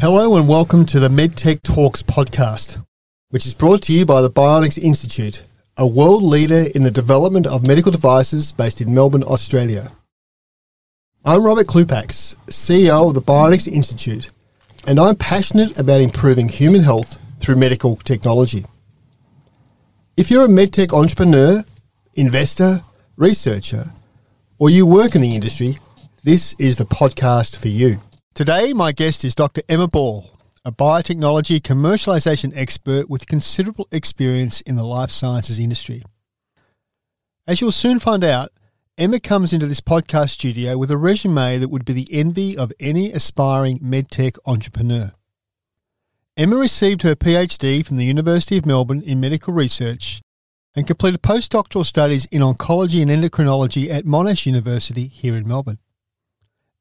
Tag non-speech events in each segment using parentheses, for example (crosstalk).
Hello and welcome to the MedTech Talks podcast, which is brought to you by the Bionics Institute, a world leader in the development of medical devices based in Melbourne, Australia. I'm Robert Klupacs, CEO of the Bionics Institute, and I'm passionate about improving human health through medical technology. If you're a medtech entrepreneur, investor, researcher, or you work in the industry, this is the podcast for you. Today, my guest is Dr. Emma Ball, a biotechnology commercialization expert with considerable experience in the life sciences industry. As you'll soon find out, Emma comes into this podcast studio with a resume that would be the envy of any aspiring medtech entrepreneur. Emma received her PhD from the University of Melbourne in medical research and completed postdoctoral studies in oncology and endocrinology at Monash University here in Melbourne.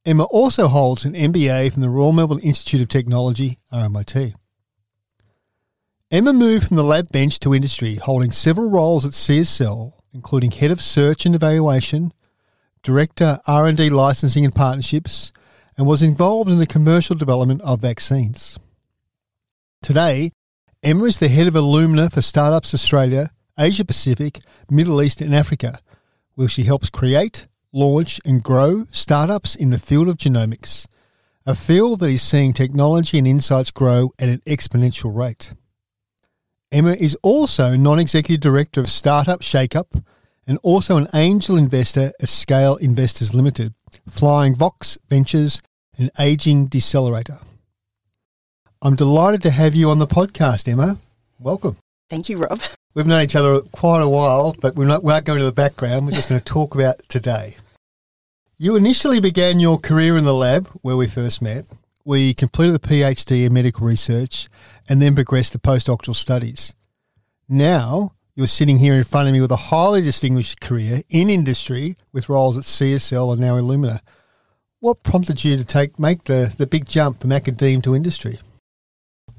Emma also holds an MBA from the Royal Melbourne Institute of Technology, RMIT. Emma moved from the lab bench to industry, holding several roles at CSL, including head of search and evaluation, director R&D licensing and partnerships, and was involved in the commercial development of vaccines. Today, Emma is the head of Illumina for Startups Australia, Asia Pacific, Middle East, and Africa, where she helps create, launch, and grow startups in the field of genomics, a field that is seeing technology and insights grow at an exponential rate. Emma is also non executive director of Startup Shakeup and also an angel investor at Scale Investors Limited, Flying Fox Ventures, and Aging Decelerator. I'm delighted to have you on the podcast, Emma. Welcome. Thank you, Rob. (laughs) We've known each other quite a while, but we're not, we won't go into the background. We're just going to talk about today. You initially began your career in the lab where we first met. We completed a PhD in medical research and then progressed to postdoctoral studies. Now, you're sitting here in front of me with a highly distinguished career in industry with roles at CSL and now Illumina. What prompted you to take make the, the big jump from academe to industry?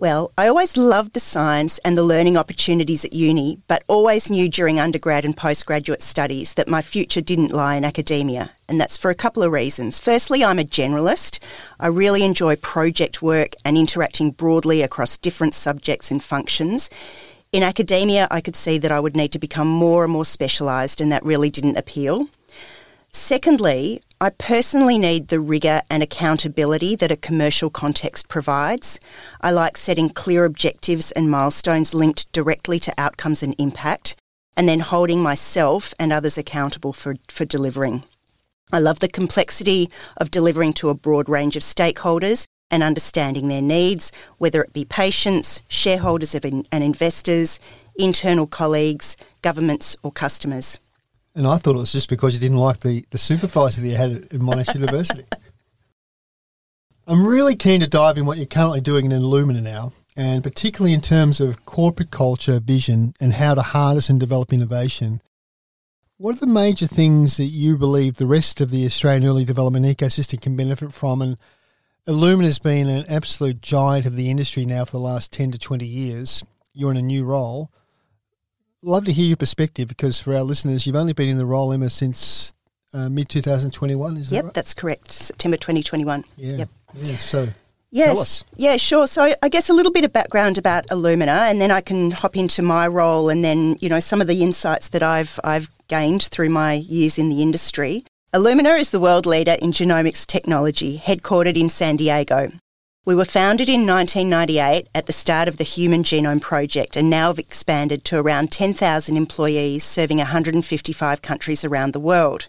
Well, I always loved the science and the learning opportunities at uni, but always knew during undergrad and postgraduate studies that my future didn't lie in academia. And that's for a couple of reasons. Firstly, I'm a generalist. I really enjoy project work and interacting broadly across different subjects and functions. In academia, I could see that I would need to become more and more specialised, and that really didn't appeal. Secondly, I personally need the rigour and accountability that a commercial context provides. I like setting clear objectives and milestones linked directly to outcomes and impact, and then holding myself and others accountable for, for delivering. I love the complexity of delivering to a broad range of stakeholders and understanding their needs, whether it be patients, shareholders and investors, internal colleagues, governments, or customers. And I thought it was just because you didn't like the, the supervisor that you had at Monash University. (laughs) I'm really keen to dive in what you're currently doing in Illumina now, and particularly in terms of corporate culture, vision, and how to harness and develop innovation. What are the major things that you believe the rest of the Australian early development ecosystem can benefit from? And Illumina has been an absolute giant of the industry now for the last 10 to 20 years. You're in a new role love to hear your perspective because for our listeners, you've only been in the role, Emma, since uh, mid 2021. Is yep, that right? Yep, that's correct. September 2021. Yeah. Yep. Yeah. So. Yes. Yeah, sure. So I guess a little bit of background about Illumina and then I can hop into my role and then, you know, some of the insights that I've I've gained through my years in the industry. Illumina is the world leader in genomics technology, headquartered in San Diego. We were founded in 1998 at the start of the Human Genome Project and now have expanded to around 10,000 employees serving 155 countries around the world.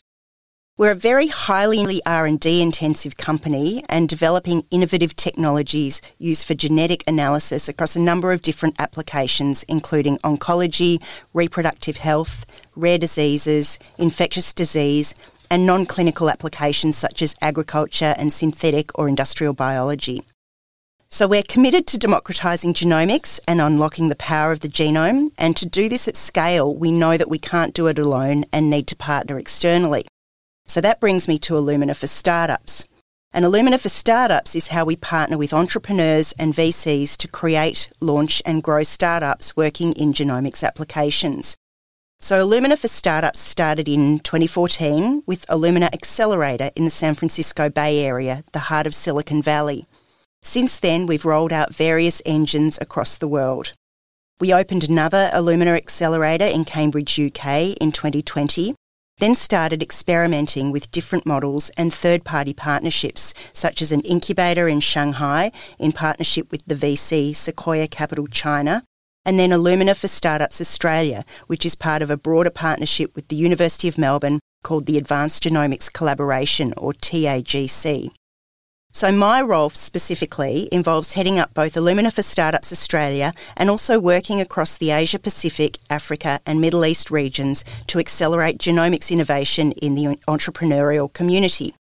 We're a very highly R&D intensive company and developing innovative technologies used for genetic analysis across a number of different applications including oncology, reproductive health, rare diseases, infectious disease, and non-clinical applications such as agriculture and synthetic or industrial biology. So we're committed to democratising genomics and unlocking the power of the genome. And to do this at scale, we know that we can't do it alone and need to partner externally. So that brings me to Illumina for Startups. And Illumina for Startups is how we partner with entrepreneurs and VCs to create, launch, and grow startups working in genomics applications. So, Illumina for Startups started in 2014 with Illumina Accelerator in the San Francisco Bay Area, the heart of Silicon Valley. Since then, we've rolled out various engines across the world. We opened another Illumina accelerator in Cambridge, UK in 2020, then started experimenting with different models and third party partnerships, such as an incubator in Shanghai in partnership with the VC Sequoia Capital China, and then Illumina for Startups Australia, which is part of a broader partnership with the University of Melbourne called the Advanced Genomics Collaboration, or TAGC. So, my role specifically involves heading up both Illumina for Startups Australia and also working across the Asia Pacific, Africa, and Middle East regions to accelerate genomics innovation in the entrepreneurial community.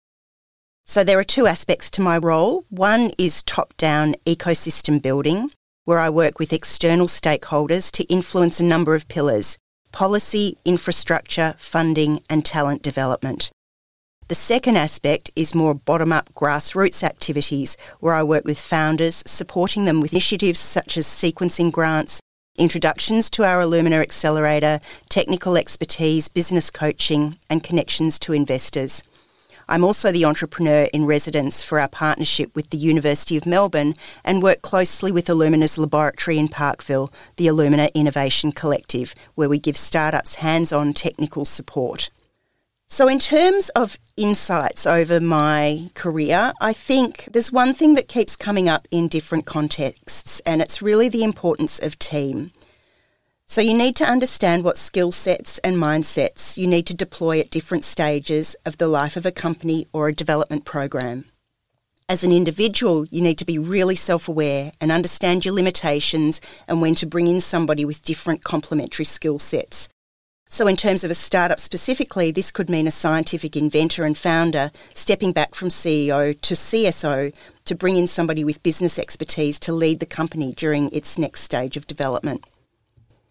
So, there are two aspects to my role. One is top down ecosystem building, where I work with external stakeholders to influence a number of pillars policy, infrastructure, funding, and talent development. The second aspect is more bottom up grassroots activities where I work with founders, supporting them with initiatives such as sequencing grants, introductions to our Illumina Accelerator, technical expertise, business coaching, and connections to investors. I'm also the entrepreneur in residence for our partnership with the University of Melbourne and work closely with Illumina's laboratory in Parkville, the Illumina Innovation Collective, where we give startups hands on technical support. So, in terms of insights over my career, I think there's one thing that keeps coming up in different contexts, and it's really the importance of team. So, you need to understand what skill sets and mindsets you need to deploy at different stages of the life of a company or a development program. As an individual, you need to be really self aware and understand your limitations and when to bring in somebody with different complementary skill sets so, in terms of a startup specifically, this could mean a scientific inventor and founder stepping back from CEO to CSO to bring in somebody with business expertise to lead the company during its next stage of development.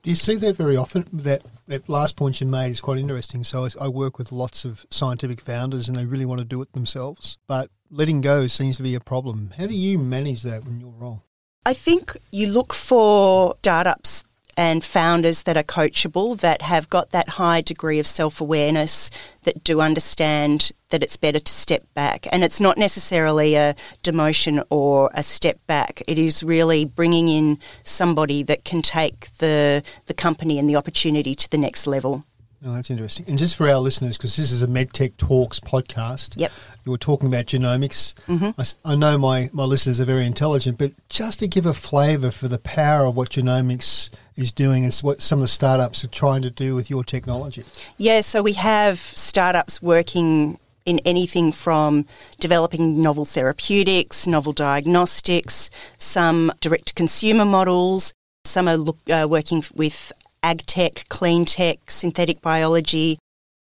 Do you see that very often? That, that last point you made is quite interesting. So, I, I work with lots of scientific founders and they really want to do it themselves, but letting go seems to be a problem. How do you manage that when you're role? I think you look for startups and founders that are coachable, that have got that high degree of self awareness, that do understand that it's better to step back. And it's not necessarily a demotion or a step back, it is really bringing in somebody that can take the, the company and the opportunity to the next level. Oh, that's interesting. And just for our listeners, because this is a MedTech Talks podcast, yep. you were talking about genomics. Mm-hmm. I, I, know my, my listeners are very intelligent, but just to give a flavour for the power of what genomics is doing and what some of the startups are trying to do with your technology. Yeah, so we have startups working in anything from developing novel therapeutics, novel diagnostics, some direct to consumer models. Some are look, uh, working with ag tech, clean tech, synthetic biology,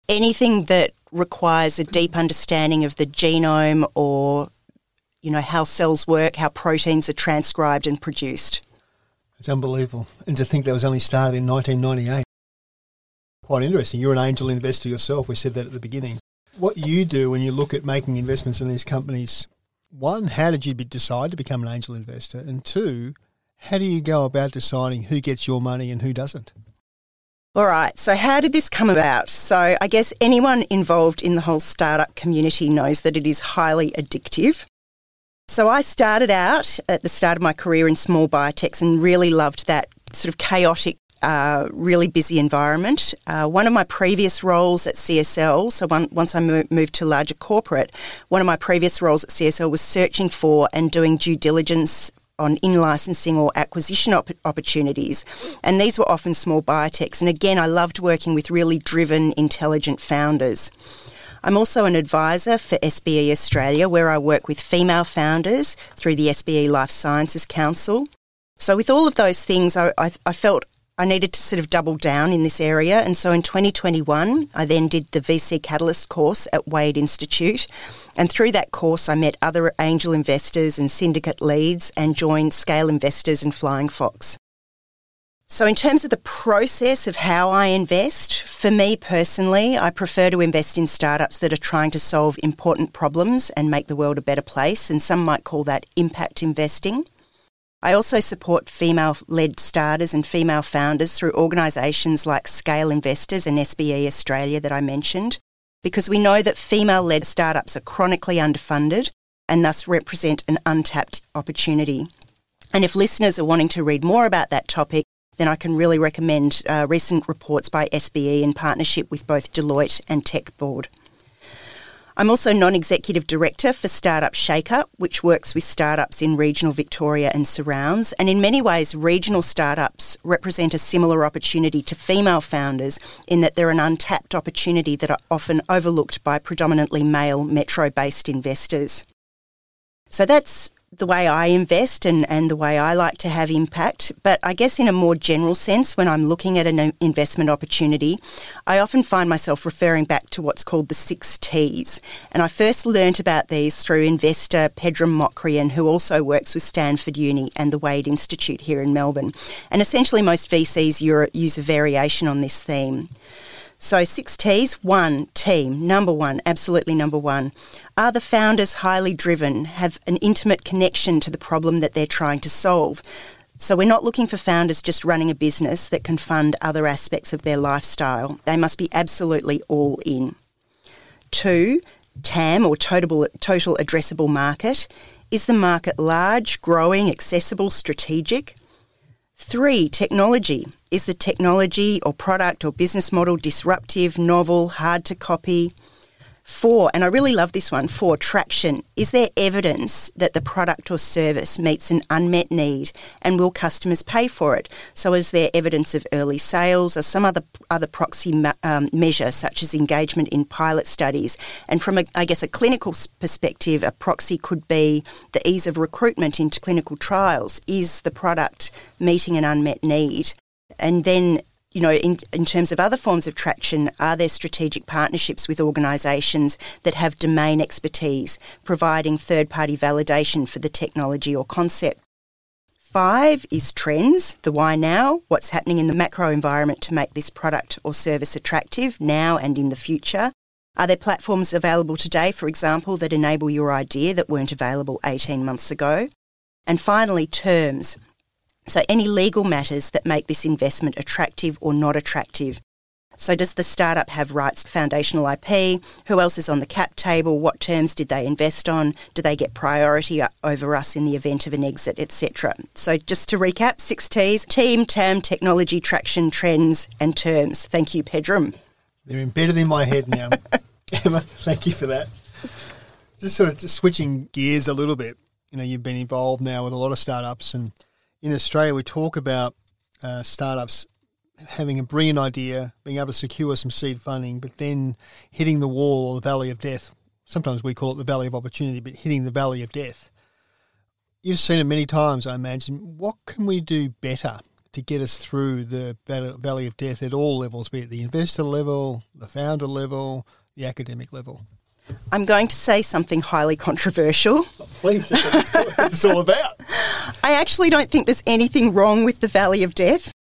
anything that requires a deep understanding of the genome or you know how cells work, how proteins are transcribed and produced. It's unbelievable. And to think that was only started in 1998. Quite interesting. You're an angel investor yourself. We said that at the beginning. What you do when you look at making investments in these companies, one, how did you decide to become an angel investor? And two, how do you go about deciding who gets your money and who doesn't? All right, so how did this come about? So, I guess anyone involved in the whole startup community knows that it is highly addictive. So, I started out at the start of my career in small biotechs and really loved that sort of chaotic, uh, really busy environment. Uh, one of my previous roles at CSL, so one, once I moved to larger corporate, one of my previous roles at CSL was searching for and doing due diligence on in licensing or acquisition op- opportunities. And these were often small biotechs. And again, I loved working with really driven, intelligent founders. I'm also an advisor for SBE Australia, where I work with female founders through the SBE Life Sciences Council. So, with all of those things, I, I, I felt I needed to sort of double down in this area. And so in 2021, I then did the VC Catalyst course at Wade Institute. And through that course, I met other angel investors and syndicate leads and joined Scale Investors and Flying Fox. So, in terms of the process of how I invest, for me personally, I prefer to invest in startups that are trying to solve important problems and make the world a better place. And some might call that impact investing. I also support female led starters and female founders through organisations like Scale Investors and SBE Australia that I mentioned, because we know that female led startups are chronically underfunded and thus represent an untapped opportunity. And if listeners are wanting to read more about that topic, then I can really recommend uh, recent reports by SBE in partnership with both Deloitte and Tech Board. I'm also non executive director for Startup Shakeup, which works with startups in regional Victoria and surrounds. And in many ways, regional startups represent a similar opportunity to female founders in that they're an untapped opportunity that are often overlooked by predominantly male metro based investors. So that's the way I invest and, and the way I like to have impact. But I guess in a more general sense, when I'm looking at an investment opportunity, I often find myself referring back to what's called the six T's. And I first learnt about these through investor Pedram Mokrian, who also works with Stanford Uni and the Wade Institute here in Melbourne. And essentially, most VCs use a variation on this theme. So, six T's. One, team. Number one, absolutely number one. Are the founders highly driven, have an intimate connection to the problem that they're trying to solve? So, we're not looking for founders just running a business that can fund other aspects of their lifestyle. They must be absolutely all in. Two, TAM or total, total addressable market. Is the market large, growing, accessible, strategic? Three, technology. Is the technology or product or business model disruptive, novel, hard to copy? Four, and I really love this one, four, traction. Is there evidence that the product or service meets an unmet need and will customers pay for it? So is there evidence of early sales or some other other proxy um, measure such as engagement in pilot studies? And from, a, I guess, a clinical perspective, a proxy could be the ease of recruitment into clinical trials. Is the product meeting an unmet need? And then you know, in, in terms of other forms of traction, are there strategic partnerships with organisations that have domain expertise, providing third party validation for the technology or concept? Five is trends, the why now, what's happening in the macro environment to make this product or service attractive now and in the future. Are there platforms available today, for example, that enable your idea that weren't available 18 months ago? And finally, terms. So, any legal matters that make this investment attractive or not attractive. So, does the startup have rights to foundational IP? Who else is on the cap table? What terms did they invest on? Do they get priority over us in the event of an exit, etc.? So, just to recap six T's team, TAM, technology, traction, trends, and terms. Thank you, Pedram. They're embedded in my head now. (laughs) Emma, thank you for that. Just sort of just switching gears a little bit. You know, you've been involved now with a lot of startups and in Australia, we talk about uh, startups having a brilliant idea, being able to secure some seed funding, but then hitting the wall or the valley of death. Sometimes we call it the valley of opportunity, but hitting the valley of death. You've seen it many times, I imagine. What can we do better to get us through the valley of death at all levels, be it the investor level, the founder level, the academic level? I'm going to say something highly controversial. please, that's what it's all about. (laughs) I actually don't think there's anything wrong with the Valley of Death.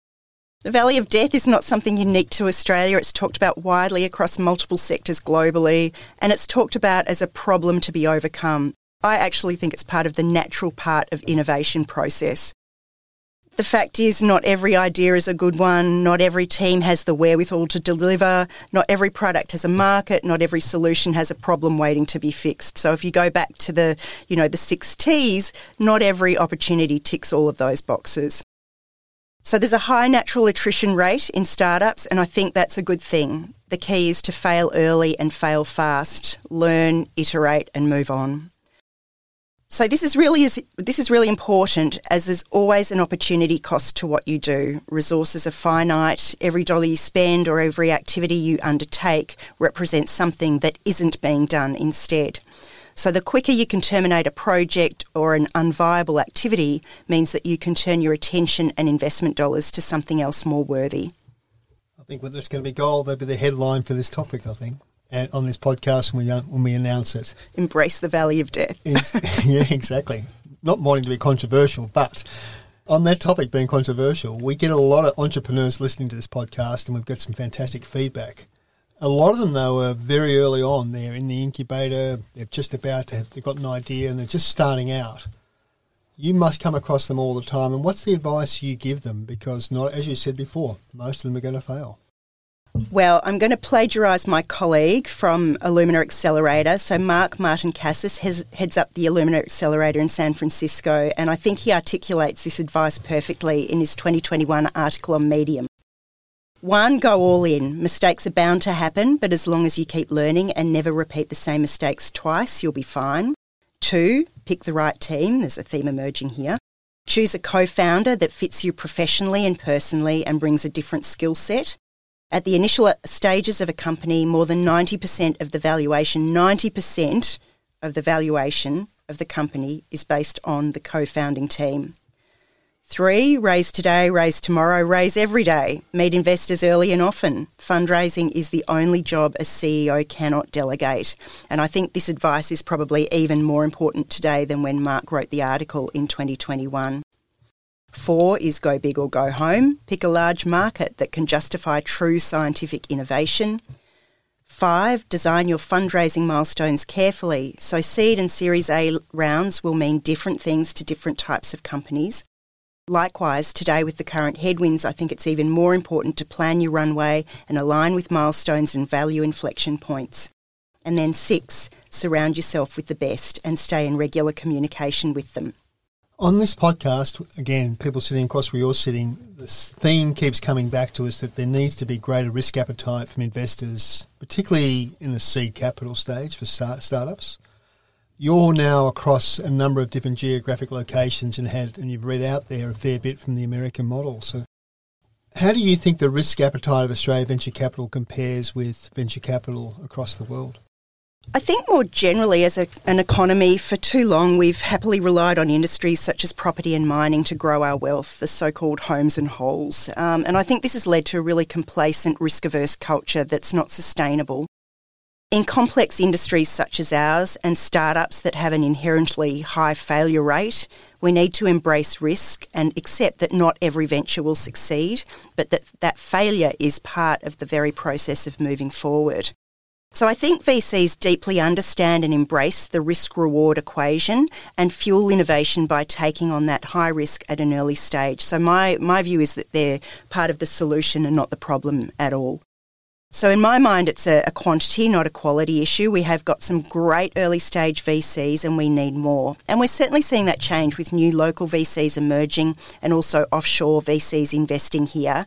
The Valley of Death is not something unique to Australia. It's talked about widely across multiple sectors globally, and it's talked about as a problem to be overcome. I actually think it's part of the natural part of innovation process. The fact is, not every idea is a good one. Not every team has the wherewithal to deliver. Not every product has a market. Not every solution has a problem waiting to be fixed. So if you go back to the, you know, the six T's, not every opportunity ticks all of those boxes. So there's a high natural attrition rate in startups, and I think that's a good thing. The key is to fail early and fail fast, learn, iterate, and move on. So this is really is this is really important as there's always an opportunity cost to what you do. Resources are finite. Every dollar you spend or every activity you undertake represents something that isn't being done instead. So the quicker you can terminate a project or an unviable activity means that you can turn your attention and investment dollars to something else more worthy. I think that's going to be gold. That'll be the headline for this topic, I think and on this podcast when we when we announce it. Embrace the valley of death. (laughs) yeah, exactly. Not wanting to be controversial, but on that topic being controversial, we get a lot of entrepreneurs listening to this podcast, and we've got some fantastic feedback. A lot of them, though, are very early on. They're in the incubator. They're just about to have. They've got an idea, and they're just starting out. You must come across them all the time. And what's the advice you give them? Because not, as you said before, most of them are going to fail. Well, I'm going to plagiarise my colleague from Illumina Accelerator. So, Mark Martin Casas has, heads up the Illumina Accelerator in San Francisco, and I think he articulates this advice perfectly in his 2021 article on Medium. One, go all in. Mistakes are bound to happen, but as long as you keep learning and never repeat the same mistakes twice, you'll be fine. Two, pick the right team. There's a theme emerging here. Choose a co founder that fits you professionally and personally and brings a different skill set. At the initial stages of a company, more than 90% of the valuation, 90% of the valuation of the company is based on the co founding team. Three, raise today, raise tomorrow, raise every day. Meet investors early and often. Fundraising is the only job a CEO cannot delegate. And I think this advice is probably even more important today than when Mark wrote the article in 2021. Four is go big or go home. Pick a large market that can justify true scientific innovation. Five, design your fundraising milestones carefully. So, seed and Series A rounds will mean different things to different types of companies. Likewise, today with the current headwinds, I think it's even more important to plan your runway and align with milestones and value inflection points. And then six, surround yourself with the best and stay in regular communication with them. On this podcast, again, people sitting across where you're sitting, this theme keeps coming back to us that there needs to be greater risk appetite from investors, particularly in the seed capital stage for start- startups you're now across a number of different geographic locations and had and you've read out there a fair bit from the American model. So how do you think the risk appetite of Australia venture capital compares with venture capital across the world? I think more generally, as a, an economy, for too long we've happily relied on industries such as property and mining to grow our wealth, the so called homes and holes. Um, and I think this has led to a really complacent, risk averse culture that's not sustainable. In complex industries such as ours and startups that have an inherently high failure rate, we need to embrace risk and accept that not every venture will succeed, but that that failure is part of the very process of moving forward. So I think VCs deeply understand and embrace the risk reward equation and fuel innovation by taking on that high risk at an early stage. So my, my view is that they're part of the solution and not the problem at all. So, in my mind, it's a, a, quantity, not a quality issue. We have got some great early stage VCs and we need more. And we're certainly seeing that change with new local VCs emerging and also offshore VCs investing here.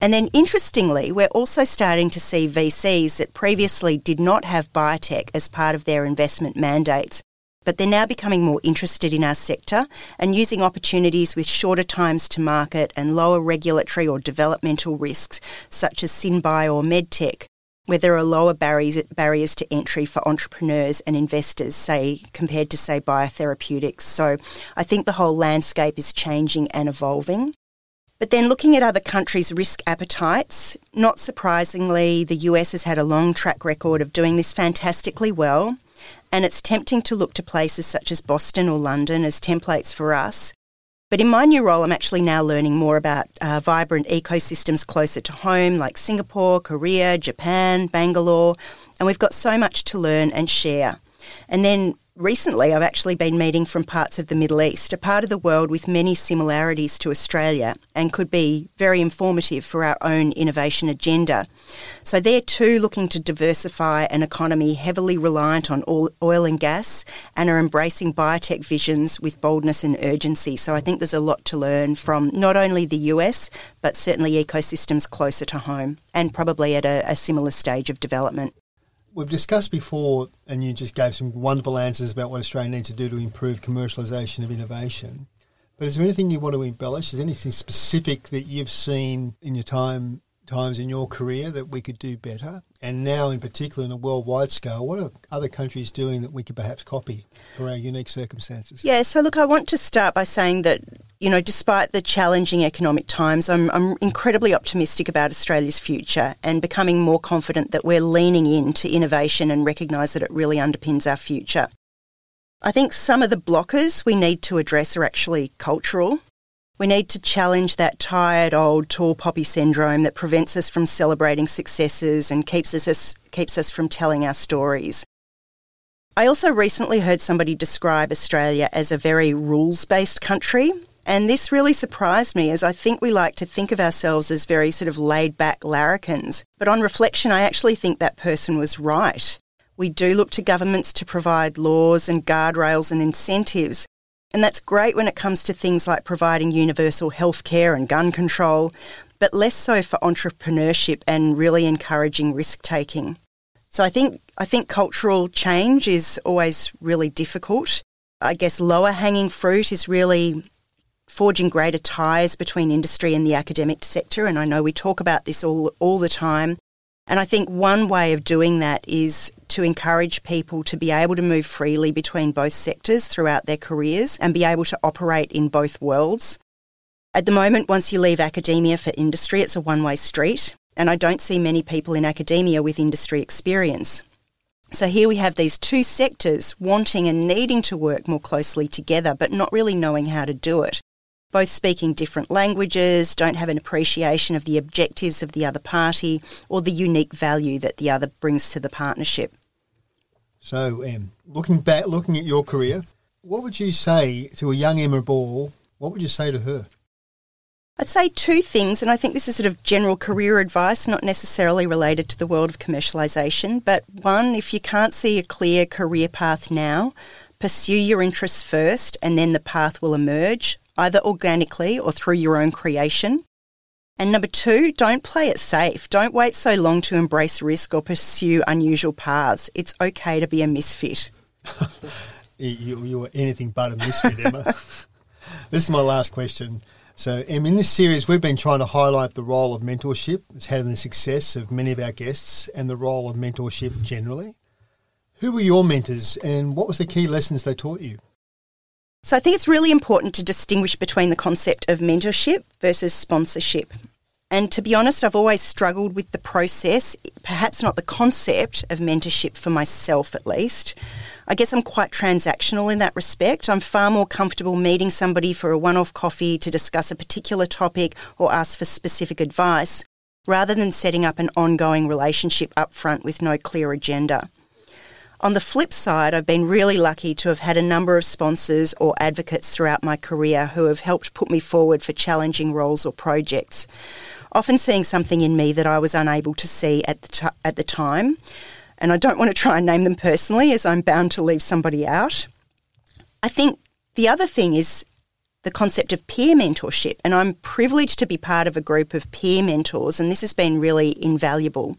And then, interestingly, we're also starting to see VCs that previously did not have biotech as part of their investment mandates but they're now becoming more interested in our sector and using opportunities with shorter times to market and lower regulatory or developmental risks, such as SynBio or MedTech, where there are lower barriers, barriers to entry for entrepreneurs and investors, say, compared to, say, biotherapeutics. So I think the whole landscape is changing and evolving. But then looking at other countries' risk appetites, not surprisingly, the US has had a long track record of doing this fantastically well and it's tempting to look to places such as Boston or London as templates for us. But in my new role, I'm actually now learning more about uh, vibrant ecosystems closer to home, like Singapore, Korea, Japan, Bangalore, and we've got so much to learn and share. And then Recently, I've actually been meeting from parts of the Middle East, a part of the world with many similarities to Australia and could be very informative for our own innovation agenda. So, they're too looking to diversify an economy heavily reliant on oil and gas and are embracing biotech visions with boldness and urgency. So, I think there's a lot to learn from not only the US, but certainly ecosystems closer to home and probably at a, a similar stage of development we've discussed before, and you just gave some wonderful answers about what Australia needs to do to improve commercialisation of innovation. But is there anything you want to embellish? Is there anything specific that you've seen in your time times in your career that we could do better? And now, in particular, in a worldwide scale, what are other countries doing that we could perhaps copy for our unique circumstances? Yeah, so look, I want to start by saying that you know, despite the challenging economic times, I'm, I'm incredibly optimistic about Australia's future and becoming more confident that we're leaning into innovation and recognise that it really underpins our future. I think some of the blockers we need to address are actually cultural. We need to challenge that tired old tall poppy syndrome that prevents us from celebrating successes and keeps us, keeps us from telling our stories. I also recently heard somebody describe Australia as a very rules based country, And this really surprised me as I think we like to think of ourselves as very sort of laid back larrikins. But on reflection, I actually think that person was right. We do look to governments to provide laws and guardrails and incentives. And that's great when it comes to things like providing universal health care and gun control, but less so for entrepreneurship and really encouraging risk taking. So I think I think cultural change is always really difficult. I guess lower hanging fruit is really forging greater ties between industry and the academic sector and I know we talk about this all all the time. And I think one way of doing that is to encourage people to be able to move freely between both sectors throughout their careers and be able to operate in both worlds. At the moment, once you leave academia for industry, it's a one way street, and I don't see many people in academia with industry experience. So here we have these two sectors wanting and needing to work more closely together, but not really knowing how to do it. Both speaking different languages, don't have an appreciation of the objectives of the other party or the unique value that the other brings to the partnership. So, um, looking back, looking at your career, what would you say to a young Emma Ball? What would you say to her? I'd say two things, and I think this is sort of general career advice, not necessarily related to the world of commercialisation. But one, if you can't see a clear career path now, pursue your interests first, and then the path will emerge, either organically or through your own creation. And number two, don't play it safe. Don't wait so long to embrace risk or pursue unusual paths. It's okay to be a misfit. (laughs) you, you anything but a misfit, Emma. (laughs) this is my last question. So, Em, in this series, we've been trying to highlight the role of mentorship as having the success of many of our guests and the role of mentorship generally. Who were your mentors and what was the key lessons they taught you? So I think it's really important to distinguish between the concept of mentorship versus sponsorship. And to be honest, I've always struggled with the process, perhaps not the concept of mentorship for myself at least. I guess I'm quite transactional in that respect. I'm far more comfortable meeting somebody for a one off coffee to discuss a particular topic or ask for specific advice, rather than setting up an ongoing relationship up front with no clear agenda. On the flip side, I've been really lucky to have had a number of sponsors or advocates throughout my career who have helped put me forward for challenging roles or projects, often seeing something in me that I was unable to see at the, t- at the time. And I don't want to try and name them personally as I'm bound to leave somebody out. I think the other thing is the concept of peer mentorship, and I'm privileged to be part of a group of peer mentors, and this has been really invaluable.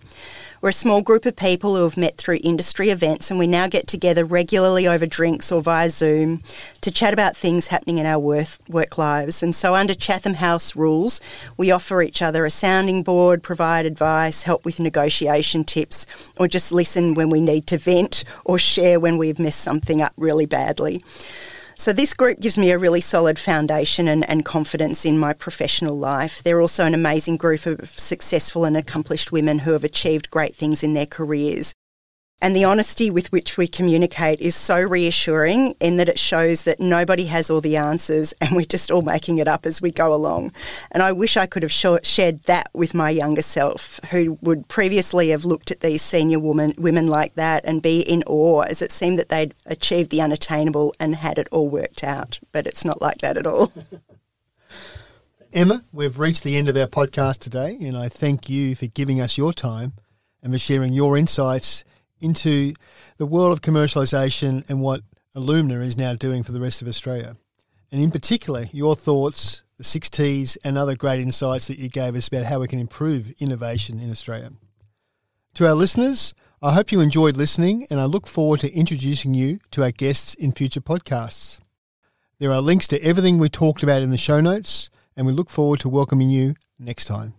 We're a small group of people who have met through industry events, and we now get together regularly over drinks or via Zoom to chat about things happening in our work, lives. And so, under Chatham House rules, we offer each other a sounding board, provide advice, help with negotiation tips, or just listen when we need to vent or share when we've messed something up really badly. So, this group gives me a really solid foundation and, and, confidence in my professional life. They're also an amazing group of successful and accomplished women who have achieved great things in their careers. And the honesty with which we communicate is so reassuring in that it shows that nobody has all the answers and we're just all making it up as we go along. And I wish I could have shared that with my younger self, who would previously have looked at these senior women, women like that and be in awe as it seemed that they'd achieved the unattainable and had it all worked out. But it's not like that at all. (laughs) Emma, we've reached the end of our podcast today, and I thank you for giving us your time and for sharing your insights into the world of commercialisation and what Illumina is now doing for the rest of Australia. And in particular, your thoughts, the six T's, and other great insights that you gave us about how we can improve innovation in Australia. To our listeners, I hope you enjoyed listening, and I look forward to introducing you to our guests in future podcasts. There are links to everything we talked about in the show notes, and we look forward to welcoming you next time.